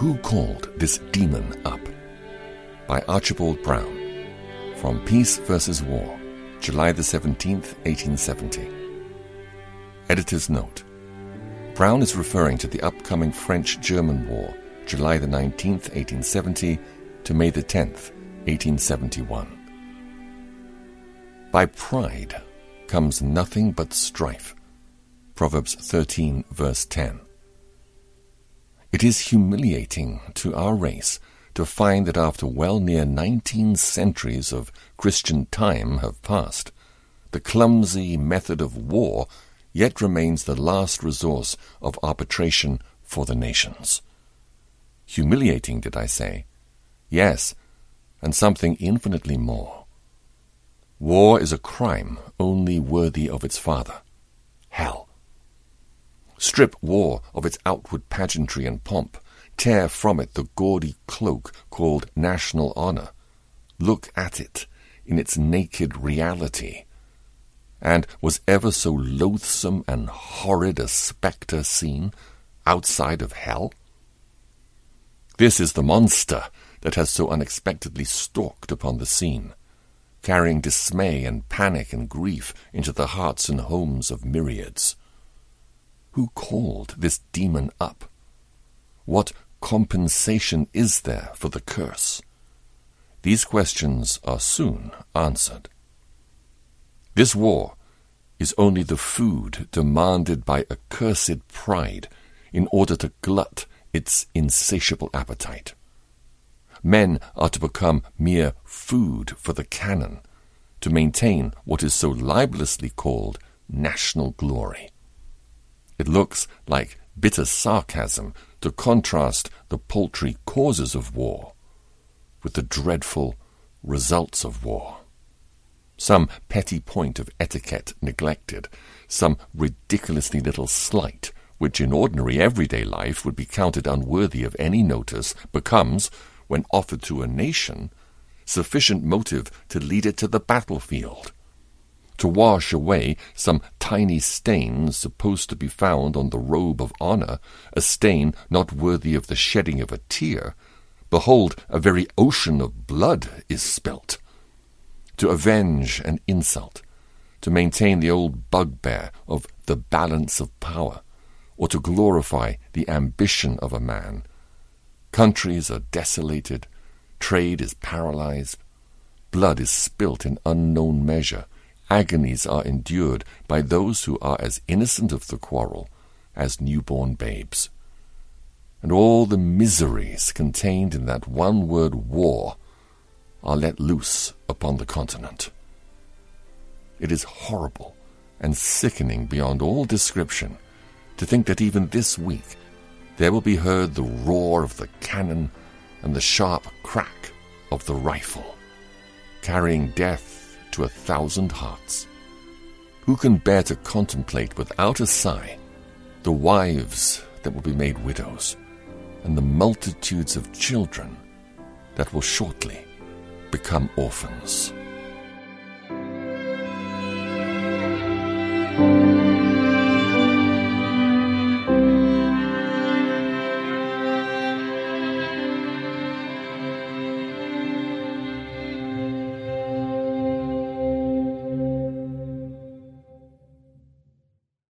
Who Called This Demon Up? by Archibald Brown. From Peace versus War, July the 17th, 1870. Editor's note. Brown is referring to the upcoming French-German War, July the 19th, 1870 to May the 10th, 1871. By pride comes nothing but strife. Proverbs 13, verse 10. It is humiliating to our race to find that after well near nineteen centuries of Christian time have passed, the clumsy method of war yet remains the last resource of arbitration for the nations. Humiliating, did I say? Yes, and something infinitely more. War is a crime only worthy of its father. Strip war of its outward pageantry and pomp. Tear from it the gaudy cloak called national honor. Look at it in its naked reality. And was ever so loathsome and horrid a spectre seen outside of hell? This is the monster that has so unexpectedly stalked upon the scene, carrying dismay and panic and grief into the hearts and homes of myriads. Who called this demon up? What compensation is there for the curse? These questions are soon answered. This war is only the food demanded by accursed pride in order to glut its insatiable appetite. Men are to become mere food for the cannon, to maintain what is so libelously called national glory. It looks like bitter sarcasm to contrast the paltry causes of war with the dreadful results of war. Some petty point of etiquette neglected, some ridiculously little slight, which in ordinary everyday life would be counted unworthy of any notice, becomes, when offered to a nation, sufficient motive to lead it to the battlefield to wash away some tiny stain supposed to be found on the robe of honor, a stain not worthy of the shedding of a tear, behold, a very ocean of blood is spilt. To avenge an insult, to maintain the old bugbear of the balance of power, or to glorify the ambition of a man. Countries are desolated, trade is paralyzed, blood is spilt in unknown measure, agonies are endured by those who are as innocent of the quarrel as newborn babes. And all the miseries contained in that one word war are let loose upon the continent. It is horrible and sickening beyond all description to think that even this week there will be heard the roar of the cannon and the sharp crack of the rifle, carrying death to a thousand hearts. Who can bear to contemplate without a sigh the wives that will be made widows, and the multitudes of children that will shortly become orphans?